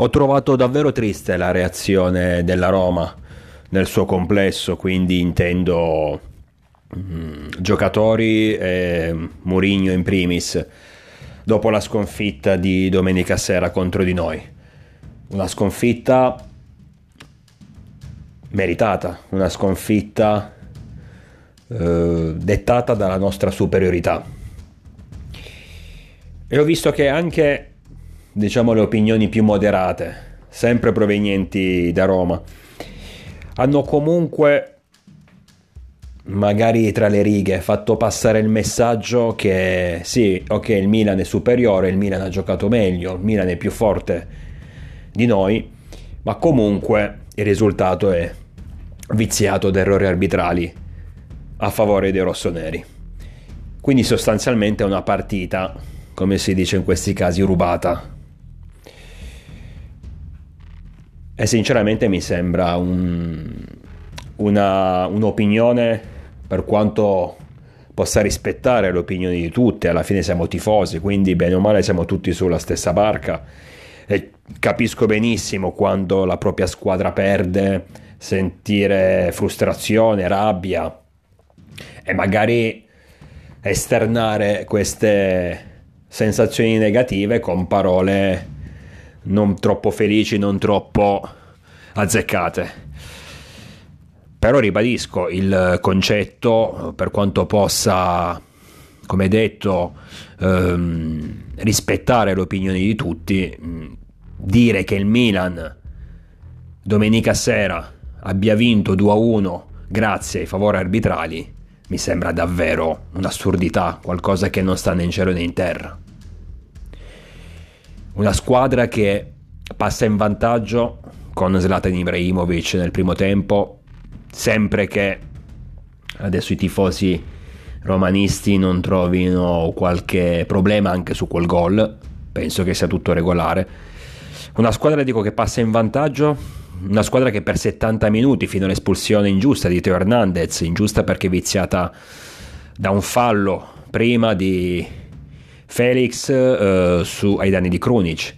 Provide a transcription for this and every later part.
Ho trovato davvero triste la reazione della Roma nel suo complesso, quindi intendo mm, giocatori e Mourinho in primis, dopo la sconfitta di domenica sera contro di noi. Una sconfitta meritata, una sconfitta eh, dettata dalla nostra superiorità. E ho visto che anche diciamo le opinioni più moderate, sempre provenienti da Roma, hanno comunque magari tra le righe fatto passare il messaggio che sì, ok, il Milan è superiore, il Milan ha giocato meglio, il Milan è più forte di noi, ma comunque il risultato è viziato da errori arbitrali a favore dei rossoneri. Quindi sostanzialmente è una partita, come si dice in questi casi, rubata E sinceramente mi sembra un, una, un'opinione, per quanto possa rispettare le opinioni di tutti, alla fine siamo tifosi, quindi bene o male siamo tutti sulla stessa barca. E capisco benissimo quando la propria squadra perde, sentire frustrazione, rabbia e magari esternare queste sensazioni negative con parole non troppo felici, non troppo azzeccate. Però ribadisco il concetto, per quanto possa, come detto, ehm, rispettare le opinioni di tutti, dire che il Milan domenica sera abbia vinto 2-1 grazie ai favori arbitrali mi sembra davvero un'assurdità, qualcosa che non sta né in cielo né in terra. Una squadra che passa in vantaggio con Zlatan Ibrahimovic nel primo tempo, sempre che adesso i tifosi romanisti non trovino qualche problema anche su quel gol, penso che sia tutto regolare. Una squadra dico che passa in vantaggio, una squadra che per 70 minuti fino all'espulsione ingiusta di Teo Hernandez, ingiusta perché viziata da un fallo prima di Felix eh, su, ai danni di Krunic.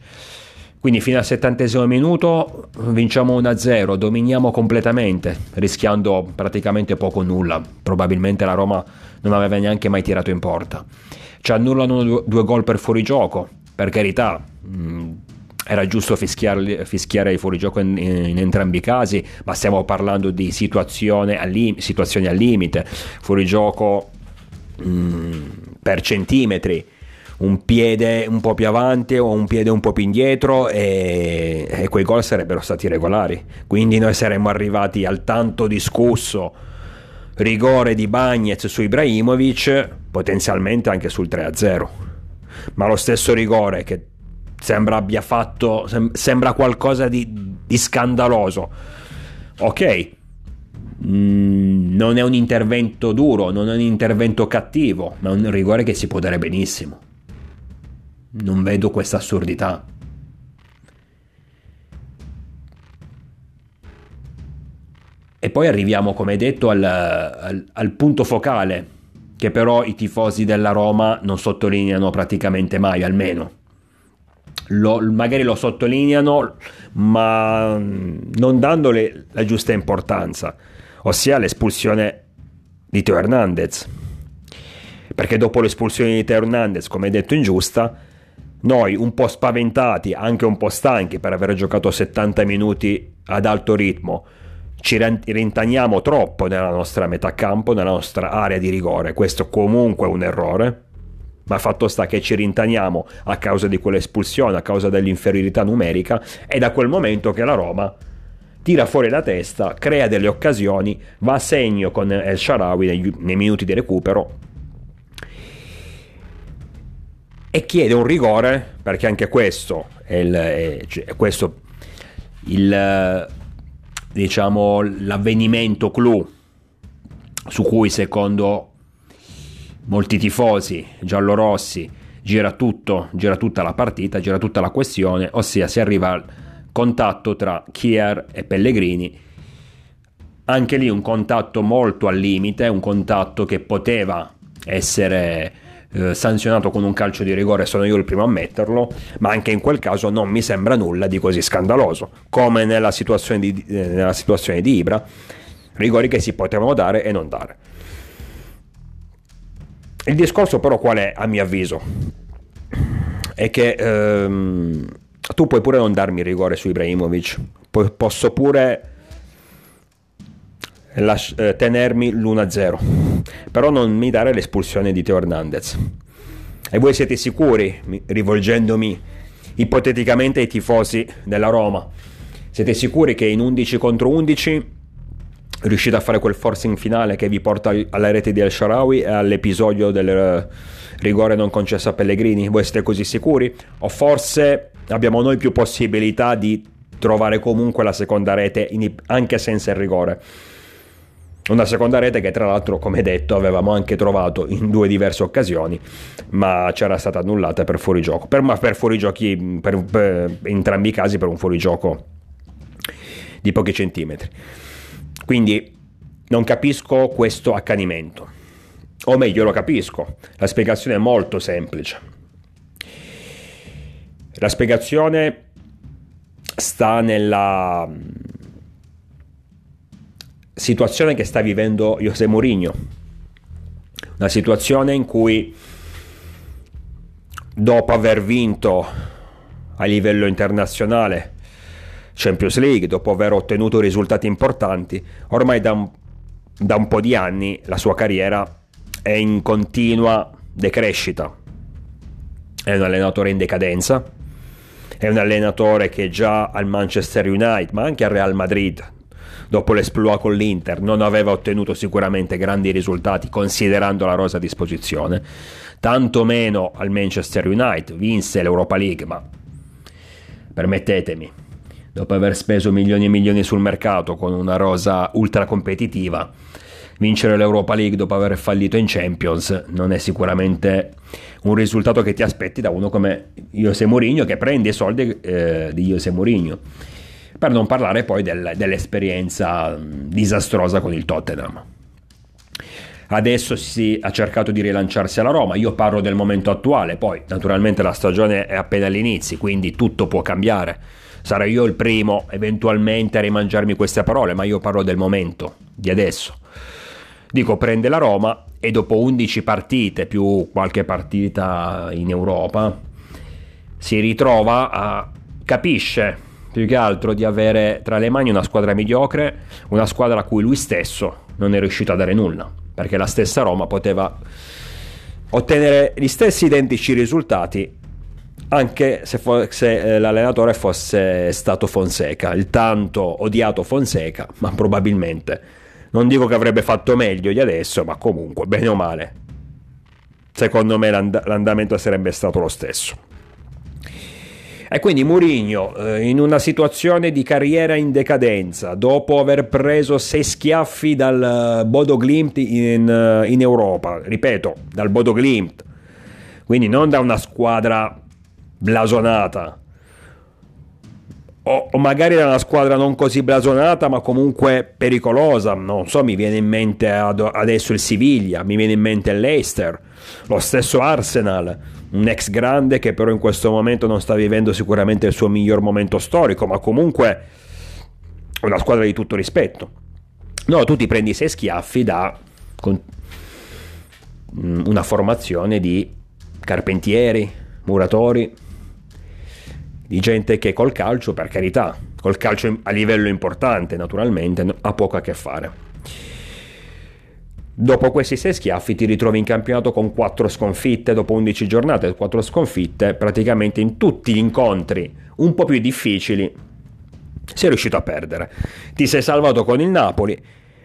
Quindi fino al settantesimo minuto vinciamo 1-0, dominiamo completamente, rischiando praticamente poco o nulla. Probabilmente la Roma non aveva neanche mai tirato in porta. Ci annullano due, gol per fuorigioco, per carità. Mh, era giusto fischiare, fischiare il fuorigioco in, in, entrambi i casi, ma stiamo parlando di situazione al lim- situazioni al limite, fuorigioco mh, per centimetri un piede un po' più avanti o un piede un po' più indietro e, e quei gol sarebbero stati regolari. Quindi noi saremmo arrivati al tanto discusso rigore di Bagnez su Ibrahimovic, potenzialmente anche sul 3-0. Ma lo stesso rigore che sembra abbia fatto, sem- sembra qualcosa di, di scandaloso. Ok, mm, non è un intervento duro, non è un intervento cattivo, ma è un rigore che si può dare benissimo. Non vedo questa assurdità. E poi arriviamo, come detto, al, al, al, punto focale, che però i tifosi della Roma non sottolineano praticamente mai, almeno. Lo, magari lo sottolineano, ma non dandole la giusta importanza, ossia l'espulsione di Teo Hernandez. Perché dopo l'espulsione di Teo Hernandez, come detto ingiusta, noi un po' spaventati, anche un po' stanchi per aver giocato 70 minuti ad alto ritmo, ci rintaniamo troppo nella nostra metà campo, nella nostra area di rigore. Questo comunque è un errore, ma fatto sta che ci rintaniamo a causa di quell'espulsione, a causa dell'inferiorità numerica, è da quel momento che la Roma tira fuori la testa, crea delle occasioni, va a segno con El Sharawi nei, nei minuti di recupero e chiede un rigore perché anche questo è, il, è, cioè, questo il, diciamo, l'avvenimento clou su cui secondo molti tifosi giallorossi gira tutto, gira tutta la partita, gira tutta la questione, ossia si arriva al contatto tra Kier e Pellegrini. Anche lì un contatto molto al limite, un contatto che poteva essere eh, sanzionato con un calcio di rigore, sono io il primo a metterlo, ma anche in quel caso non mi sembra nulla di così scandaloso, come nella situazione di, eh, nella situazione di Ibra, rigori che si potevano dare e non dare. Il discorso però qual è a mio avviso? È che ehm, tu puoi pure non darmi rigore su Ibrahimovic, posso pure las- eh, tenermi l'1-0, però non mi dare l'espulsione di Teo Hernandez. E voi siete sicuri, rivolgendomi ipoteticamente ai tifosi della Roma, siete sicuri che in 11 contro 11 riuscite a fare quel forcing finale che vi porta alla rete di El Sharawi e all'episodio del eh, rigore non concesso a Pellegrini? Voi siete così sicuri? O forse abbiamo noi più possibilità di trovare comunque la seconda rete anche senza il rigore? Una seconda rete che tra l'altro, come detto, avevamo anche trovato in due diverse occasioni, ma c'era stata annullata per fuorigioco. Per, ma per fuorigiochi, per, per, in entrambi i casi per un fuorigioco di pochi centimetri. Quindi non capisco questo accanimento. O meglio, lo capisco. La spiegazione è molto semplice. La spiegazione sta nella situazione che sta vivendo José Mourinho. Una situazione in cui dopo aver vinto a livello internazionale Champions League, dopo aver ottenuto risultati importanti, ormai da un, da un po' di anni la sua carriera è in continua decrescita. È un allenatore in decadenza, è un allenatore che già al Manchester United, ma anche al Real Madrid, dopo l'esploit con l'Inter, non aveva ottenuto sicuramente grandi risultati considerando la rosa a disposizione, tanto meno al Manchester United, vinse l'Europa League, ma permettetemi, dopo aver speso milioni e milioni sul mercato con una rosa ultra competitiva, vincere l'Europa League dopo aver fallito in Champions non è sicuramente un risultato che ti aspetti da uno come José Mourinho che prende i soldi eh, di José Mourinho per non parlare poi del, dell'esperienza disastrosa con il Tottenham. Adesso si ha cercato di rilanciarsi alla Roma, io parlo del momento attuale, poi naturalmente la stagione è appena all'inizio, quindi tutto può cambiare. Sarò io il primo eventualmente a rimangiarmi queste parole, ma io parlo del momento, di adesso. Dico prende la Roma e dopo 11 partite più qualche partita in Europa si ritrova a capisce più che altro di avere tra le mani una squadra mediocre, una squadra a cui lui stesso non è riuscito a dare nulla, perché la stessa Roma poteva ottenere gli stessi identici risultati anche se, fo- se eh, l'allenatore fosse stato Fonseca, il tanto odiato Fonseca, ma probabilmente non dico che avrebbe fatto meglio di adesso, ma comunque, bene o male, secondo me l'and- l'andamento sarebbe stato lo stesso. E quindi Mourinho, eh, in una situazione di carriera in decadenza, dopo aver preso sei schiaffi dal Bodo Glimt in, eh, in Europa, ripeto, dal Bodo Glimt, quindi non da una squadra blasonata, o, o, magari da una squadra non così blasonata ma comunque pericolosa, non so, mi viene in mente adesso il Siviglia, mi viene in mente l'Eister, lo stesso Arsenal, un ex grande che però in questo momento non sta vivendo sicuramente il suo miglior momento storico, ma comunque una squadra di tutto rispetto. No, tu ti prendi sei schiaffi da mm, una formazione di carpentieri, muratori, di gente che col calcio, per carità, col calcio a livello importante naturalmente, ha poco a che fare. Dopo questi sei schiaffi ti ritrovi in campionato con 4 sconfitte, dopo 11 giornate, 4 sconfitte, praticamente in tutti gli incontri un po' più difficili sei riuscito a perdere. Ti sei salvato con il Napoli,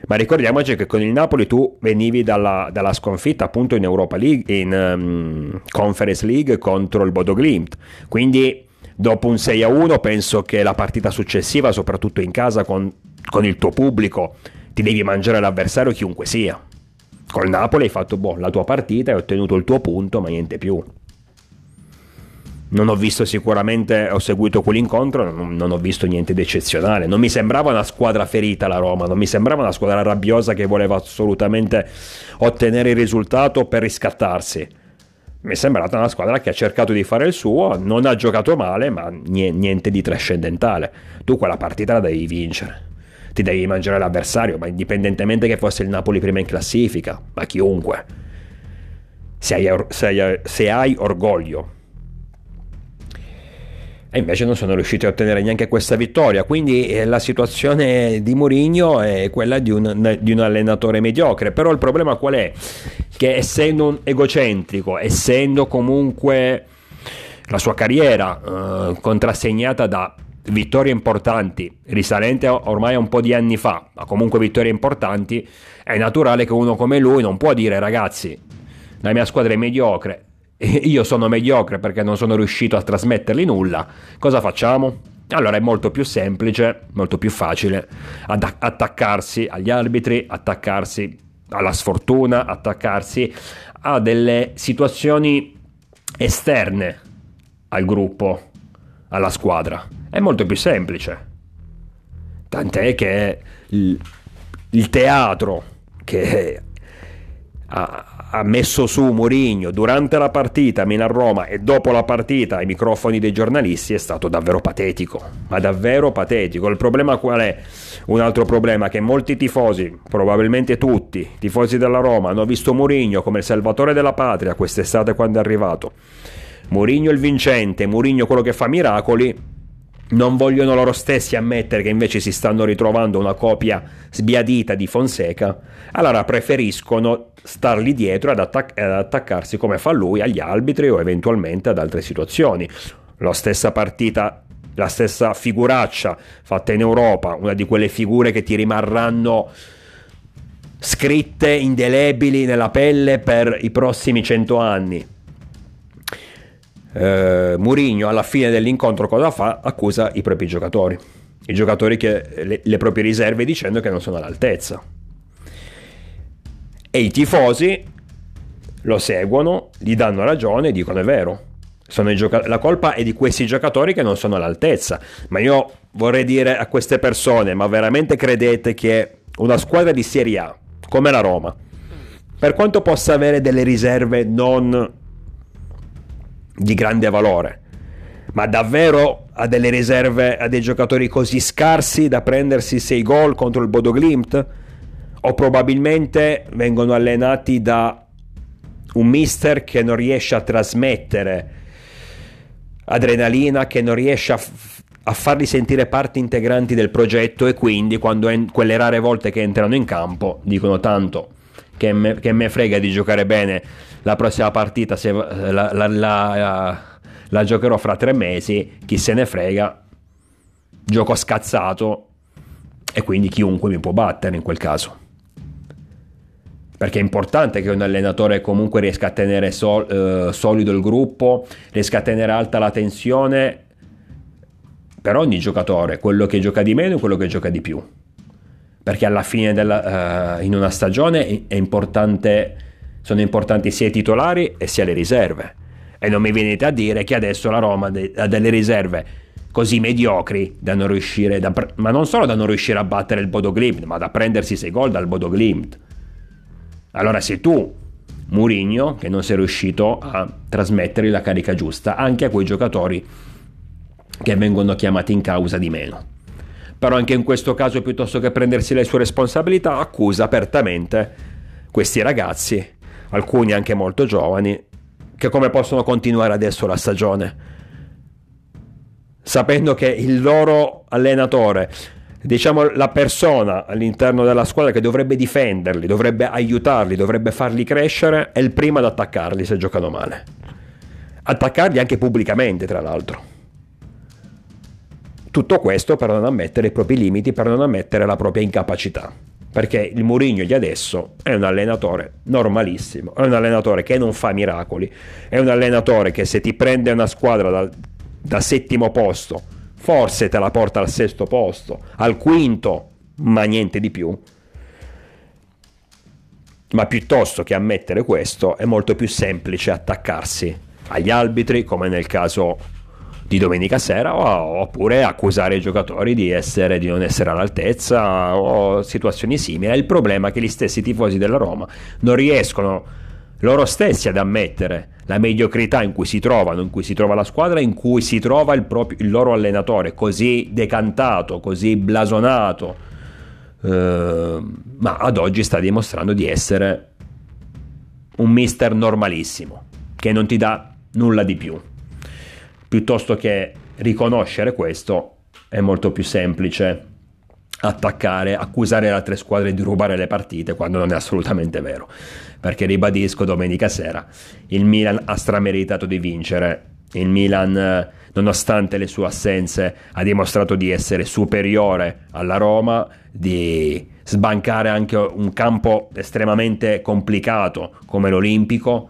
ma ricordiamoci che con il Napoli tu venivi dalla, dalla sconfitta appunto in Europa League, in um, Conference League contro il Bodo Glimt. Quindi dopo un 6-1 penso che la partita successiva, soprattutto in casa con, con il tuo pubblico, ti devi mangiare l'avversario chiunque sia. Col Napoli hai fatto boh, la tua partita, hai ottenuto il tuo punto, ma niente più. Non ho visto sicuramente, ho seguito quell'incontro, non, non ho visto niente di eccezionale. Non mi sembrava una squadra ferita la Roma, non mi sembrava una squadra rabbiosa che voleva assolutamente ottenere il risultato per riscattarsi. Mi è sembrata una squadra che ha cercato di fare il suo, non ha giocato male, ma niente di trascendentale. Tu quella partita la devi vincere. Ti devi mangiare l'avversario, ma indipendentemente che fosse il Napoli prima in classifica, ma chiunque. Se hai, se hai, se hai orgoglio e invece non sono riusciti a ottenere neanche questa vittoria. Quindi eh, la situazione di Mourinho è quella di un, di un, allenatore mediocre. Però il problema qual è? Che essendo un egocentrico, essendo comunque la sua carriera eh, contrassegnata da vittorie importanti, risalente ormai a un po' di anni fa, ma comunque vittorie importanti, è naturale che uno come lui non può dire ragazzi, la mia squadra è mediocre, io sono mediocre perché non sono riuscito a trasmettergli nulla, cosa facciamo? Allora è molto più semplice, molto più facile ad attaccarsi agli arbitri, attaccarsi alla sfortuna, attaccarsi a delle situazioni esterne al gruppo, alla squadra. È molto più semplice. Tant'è che il, il teatro che ha, messo su Mourinho durante la partita Milan-Roma e dopo la partita ai microfoni dei giornalisti è stato davvero patetico, ma davvero patetico. Il problema qual è? Un altro problema che molti tifosi, probabilmente tutti, tifosi della Roma, hanno visto Mourinho come il salvatore della patria quest'estate quando è arrivato. Mourinho il vincente, Mourinho quello che fa miracoli, non vogliono loro stessi ammettere che invece si stanno ritrovando una copia sbiadita di Fonseca, allora preferiscono stargli dietro ad, attac- ad attaccarsi come fa lui agli arbitri o eventualmente ad altre situazioni. La stessa partita, la stessa figuraccia fatta in Europa, una di quelle figure che ti rimarranno scritte indelebili nella pelle per i prossimi cento anni eh, Murigno alla fine dell'incontro cosa fa? Accusa i propri giocatori, i giocatori che le, le proprie riserve dicendo che non sono all'altezza. E i tifosi lo seguono, gli danno ragione e dicono è vero. Gioca- la colpa è di questi giocatori che non sono all'altezza. Ma io vorrei dire a queste persone, ma veramente credete che una squadra di Serie A, come la Roma, per quanto possa avere delle riserve non di grande valore. Ma davvero ha delle riserve a dei giocatori così scarsi da prendersi 6 gol contro il Bodo Glimt? O probabilmente vengono allenati da un mister che non riesce a trasmettere adrenalina, che non riesce a, f- a farli sentire parti integranti del progetto e quindi quando en- quelle rare volte che entrano in campo dicono tanto che me, che me frega di giocare bene la prossima partita se la, la, la, la giocherò fra tre mesi, chi se ne frega, gioco scazzato e quindi chiunque mi può battere in quel caso. Perché è importante che un allenatore comunque riesca a tenere sol, eh, solido il gruppo, riesca a tenere alta la tensione per ogni giocatore, quello che gioca di meno e quello che gioca di più. Perché alla fine della, uh, in una stagione sono importanti sia i titolari e sia le riserve. E non mi venite a dire che adesso la Roma ha delle riserve così mediocri da non riuscire, da, ma non solo da non riuscire a battere il Bodo Glimt, ma da prendersi 6 gol dal Bodo Glimt. Allora se tu, Murigno, che non sei riuscito a trasmettere la carica giusta anche a quei giocatori che vengono chiamati in causa di meno. Però anche in questo caso, piuttosto che prendersi le sue responsabilità, accusa apertamente questi ragazzi alcuni anche molto giovani, che come possono continuare adesso la stagione? Sapendo che il loro allenatore, diciamo la persona all'interno della squadra che dovrebbe difenderli, dovrebbe aiutarli, dovrebbe farli crescere, è il primo ad attaccarli se giocano male. Attaccarli anche pubblicamente, tra l'altro. Tutto questo per non ammettere i propri limiti, per non ammettere la propria incapacità perché il Mourinho di adesso è un allenatore normalissimo, è un allenatore che non fa miracoli, è un allenatore che se ti prende una squadra da, da settimo posto, forse te la porta al sesto posto, al quinto, ma niente di più. Ma piuttosto che ammettere questo, è molto più semplice attaccarsi agli arbitri, come nel caso di domenica sera oppure accusare i giocatori di, essere, di non essere all'altezza o situazioni simili. Il problema è che gli stessi tifosi della Roma non riescono loro stessi ad ammettere la mediocrità in cui si trovano, in cui si trova la squadra, in cui si trova il, proprio, il loro allenatore, così decantato, così blasonato, eh, ma ad oggi sta dimostrando di essere un mister normalissimo, che non ti dà nulla di più. Piuttosto che riconoscere questo, è molto più semplice attaccare, accusare le altre squadre di rubare le partite quando non è assolutamente vero. Perché ribadisco, domenica sera il Milan ha strameritato di vincere. Il Milan, nonostante le sue assenze, ha dimostrato di essere superiore alla Roma, di sbancare anche un campo estremamente complicato come l'Olimpico.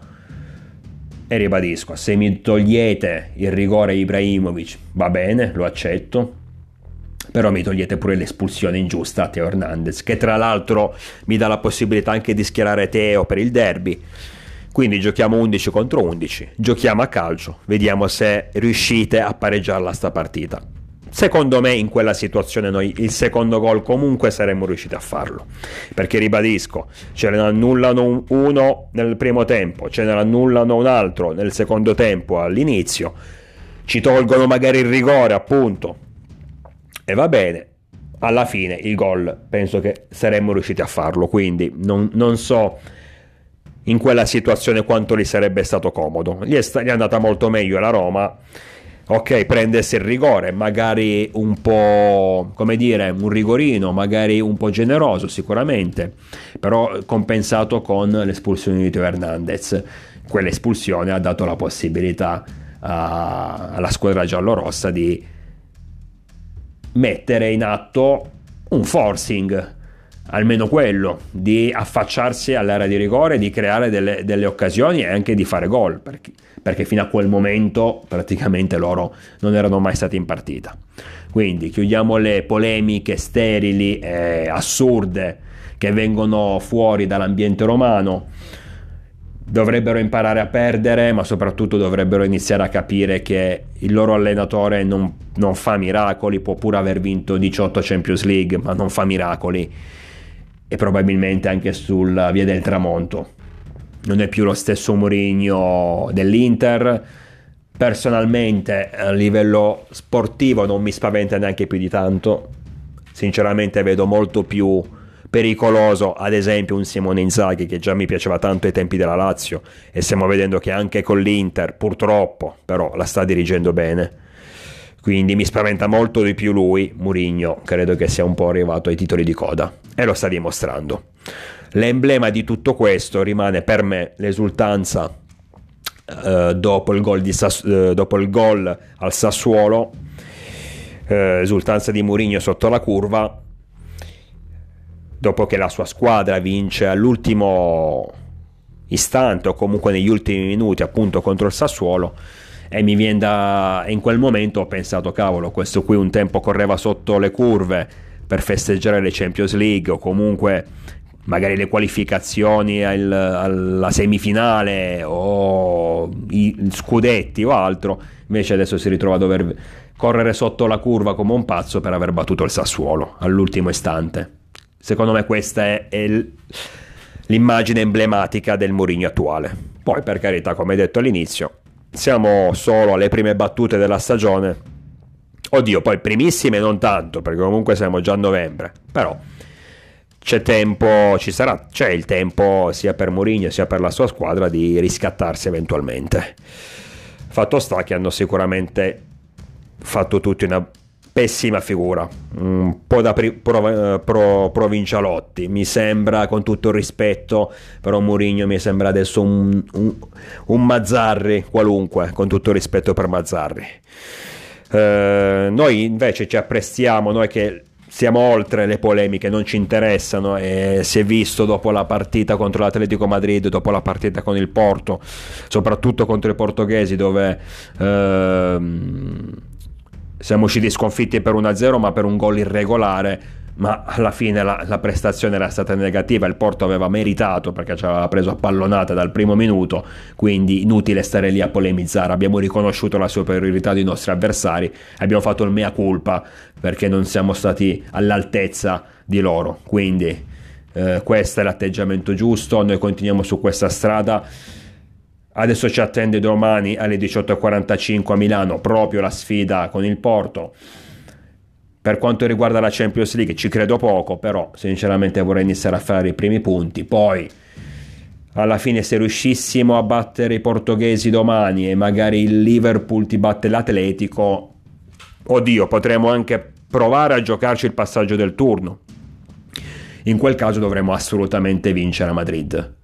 E ribadisco, se mi togliete il rigore Ibrahimovic, va bene, lo accetto, però mi togliete pure l'espulsione ingiusta a Teo Hernandez, che tra l'altro mi dà la possibilità anche di schierare Teo per il derby. Quindi giochiamo 11 contro 11, giochiamo a calcio, vediamo se riuscite a pareggiarla sta partita. Secondo me in quella situazione noi il secondo gol comunque saremmo riusciti a farlo, perché ribadisco, ce ne annullano uno nel primo tempo, ce ne annullano un altro nel secondo tempo all'inizio, ci tolgono magari il rigore appunto, e va bene, alla fine il gol penso che saremmo riusciti a farlo, quindi non, non so in quella situazione quanto gli sarebbe stato comodo. Gli è, sta- gli è andata molto meglio la Roma. Ok, prendersi il rigore, magari un po' come dire, un rigorino, magari un po' generoso sicuramente, però compensato con l'espulsione di Teo Hernandez. Quell'espulsione ha dato la possibilità a, alla squadra giallorossa di mettere in atto un forcing, almeno quello, di affacciarsi all'area di rigore, di creare delle, delle occasioni e anche di fare gol, perché, perché, fino a quel momento praticamente loro non erano mai stati in partita. Quindi chiudiamo le polemiche sterili e assurde che vengono fuori dall'ambiente romano dovrebbero imparare a perdere, ma soprattutto dovrebbero iniziare a capire che il loro allenatore non, non, fa miracoli, può pure aver vinto 18 Champions League, ma non fa miracoli e probabilmente anche sulla via del tramonto. Non è più lo stesso Mourinho dell'Inter. Personalmente a livello sportivo non mi spaventa neanche più di tanto. Sinceramente vedo molto più pericoloso, ad esempio un Simone Inzaghi che già mi piaceva tanto ai tempi della Lazio e stiamo vedendo che anche con l'Inter purtroppo però la sta dirigendo bene. Quindi mi spaventa molto di più lui, Murigno, credo che sia un po' arrivato ai titoli di coda e lo sta dimostrando. L'emblema di tutto questo rimane per me l'esultanza eh, dopo, il Sass- eh, dopo, il gol al Sassuolo, eh, esultanza di Murigno sotto la curva, dopo che la sua squadra vince all'ultimo istante o comunque negli ultimi minuti appunto contro il Sassuolo e mi viene da in quel momento ho pensato cavolo questo qui un tempo correva sotto le curve per festeggiare le Champions League o comunque magari le qualificazioni al, alla semifinale o i scudetti o altro invece adesso si ritrova a dover correre sotto la curva come un pazzo per aver battuto il Sassuolo all'ultimo istante Secondo me questa è, è l'immagine emblematica del Mourinho attuale. Poi, per carità, come detto all'inizio, siamo solo alle prime battute della stagione. Oddio, poi primissime non tanto, perché comunque siamo già a novembre. Però c'è tempo, ci sarà, c'è il tempo sia per Mourinho sia per la sua squadra di riscattarsi eventualmente. Fatto sta che hanno sicuramente fatto tutti una pessima figura, un po' da pri- pro, pro, provincialotti, mi sembra con tutto il rispetto, però Mourinho mi sembra adesso un, un, un Mazzarri qualunque, con tutto il rispetto per Mazzarri. Eh, noi invece ci apprestiamo, noi che siamo oltre le polemiche, non ci interessano e si è visto dopo la partita contro l'Atletico Madrid, dopo la partita con il Porto, soprattutto contro i portoghesi dove... Ehm, siamo usciti sconfitti per 1-0 ma per un gol irregolare ma alla fine la, la, prestazione era stata negativa, il Porto aveva meritato perché ci aveva preso a pallonata dal primo minuto, quindi inutile stare lì a polemizzare, abbiamo riconosciuto la superiorità dei nostri avversari, abbiamo fatto il mea culpa perché non siamo stati all'altezza di loro, quindi eh, questo è l'atteggiamento giusto, noi continuiamo su questa strada. Adesso ci attende domani alle 18.45 a Milano proprio la sfida con il Porto. Per quanto riguarda la Champions League ci credo poco, però sinceramente vorrei iniziare a fare i primi punti. Poi alla fine se riuscissimo a battere i portoghesi domani e magari il Liverpool ti batte l'Atletico, oddio, potremmo anche provare a giocarci il passaggio del turno in quel caso dovremmo assolutamente vincere a Madrid.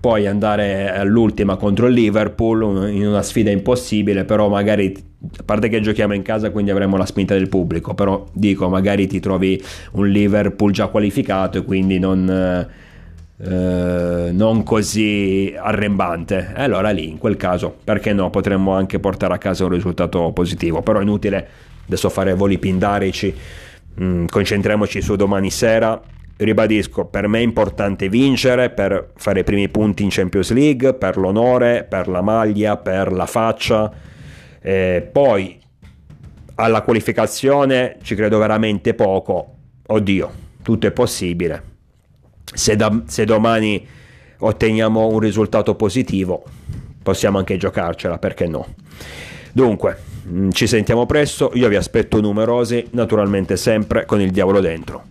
Poi andare all'ultima contro il Liverpool in una sfida impossibile, però magari, a parte che giochiamo in casa quindi avremo la spinta del pubblico, però dico magari ti trovi un Liverpool già qualificato e quindi non... Eh, non così arrembante. E allora lì, in quel caso, perché no? Potremmo anche portare a casa un risultato positivo. Però è inutile adesso fare voli pindarici. Mm, concentriamoci su domani sera ribadisco, per me è importante vincere per fare i primi punti in Champions League, per l'onore, per la maglia, per la faccia. Eh, poi alla qualificazione ci credo veramente poco. Oddio, tutto è possibile. Se, da, se domani otteniamo un risultato positivo, possiamo anche giocarcela, perché no? Dunque, mm, ci sentiamo presto, io vi aspetto numerosi, naturalmente sempre con il diavolo dentro.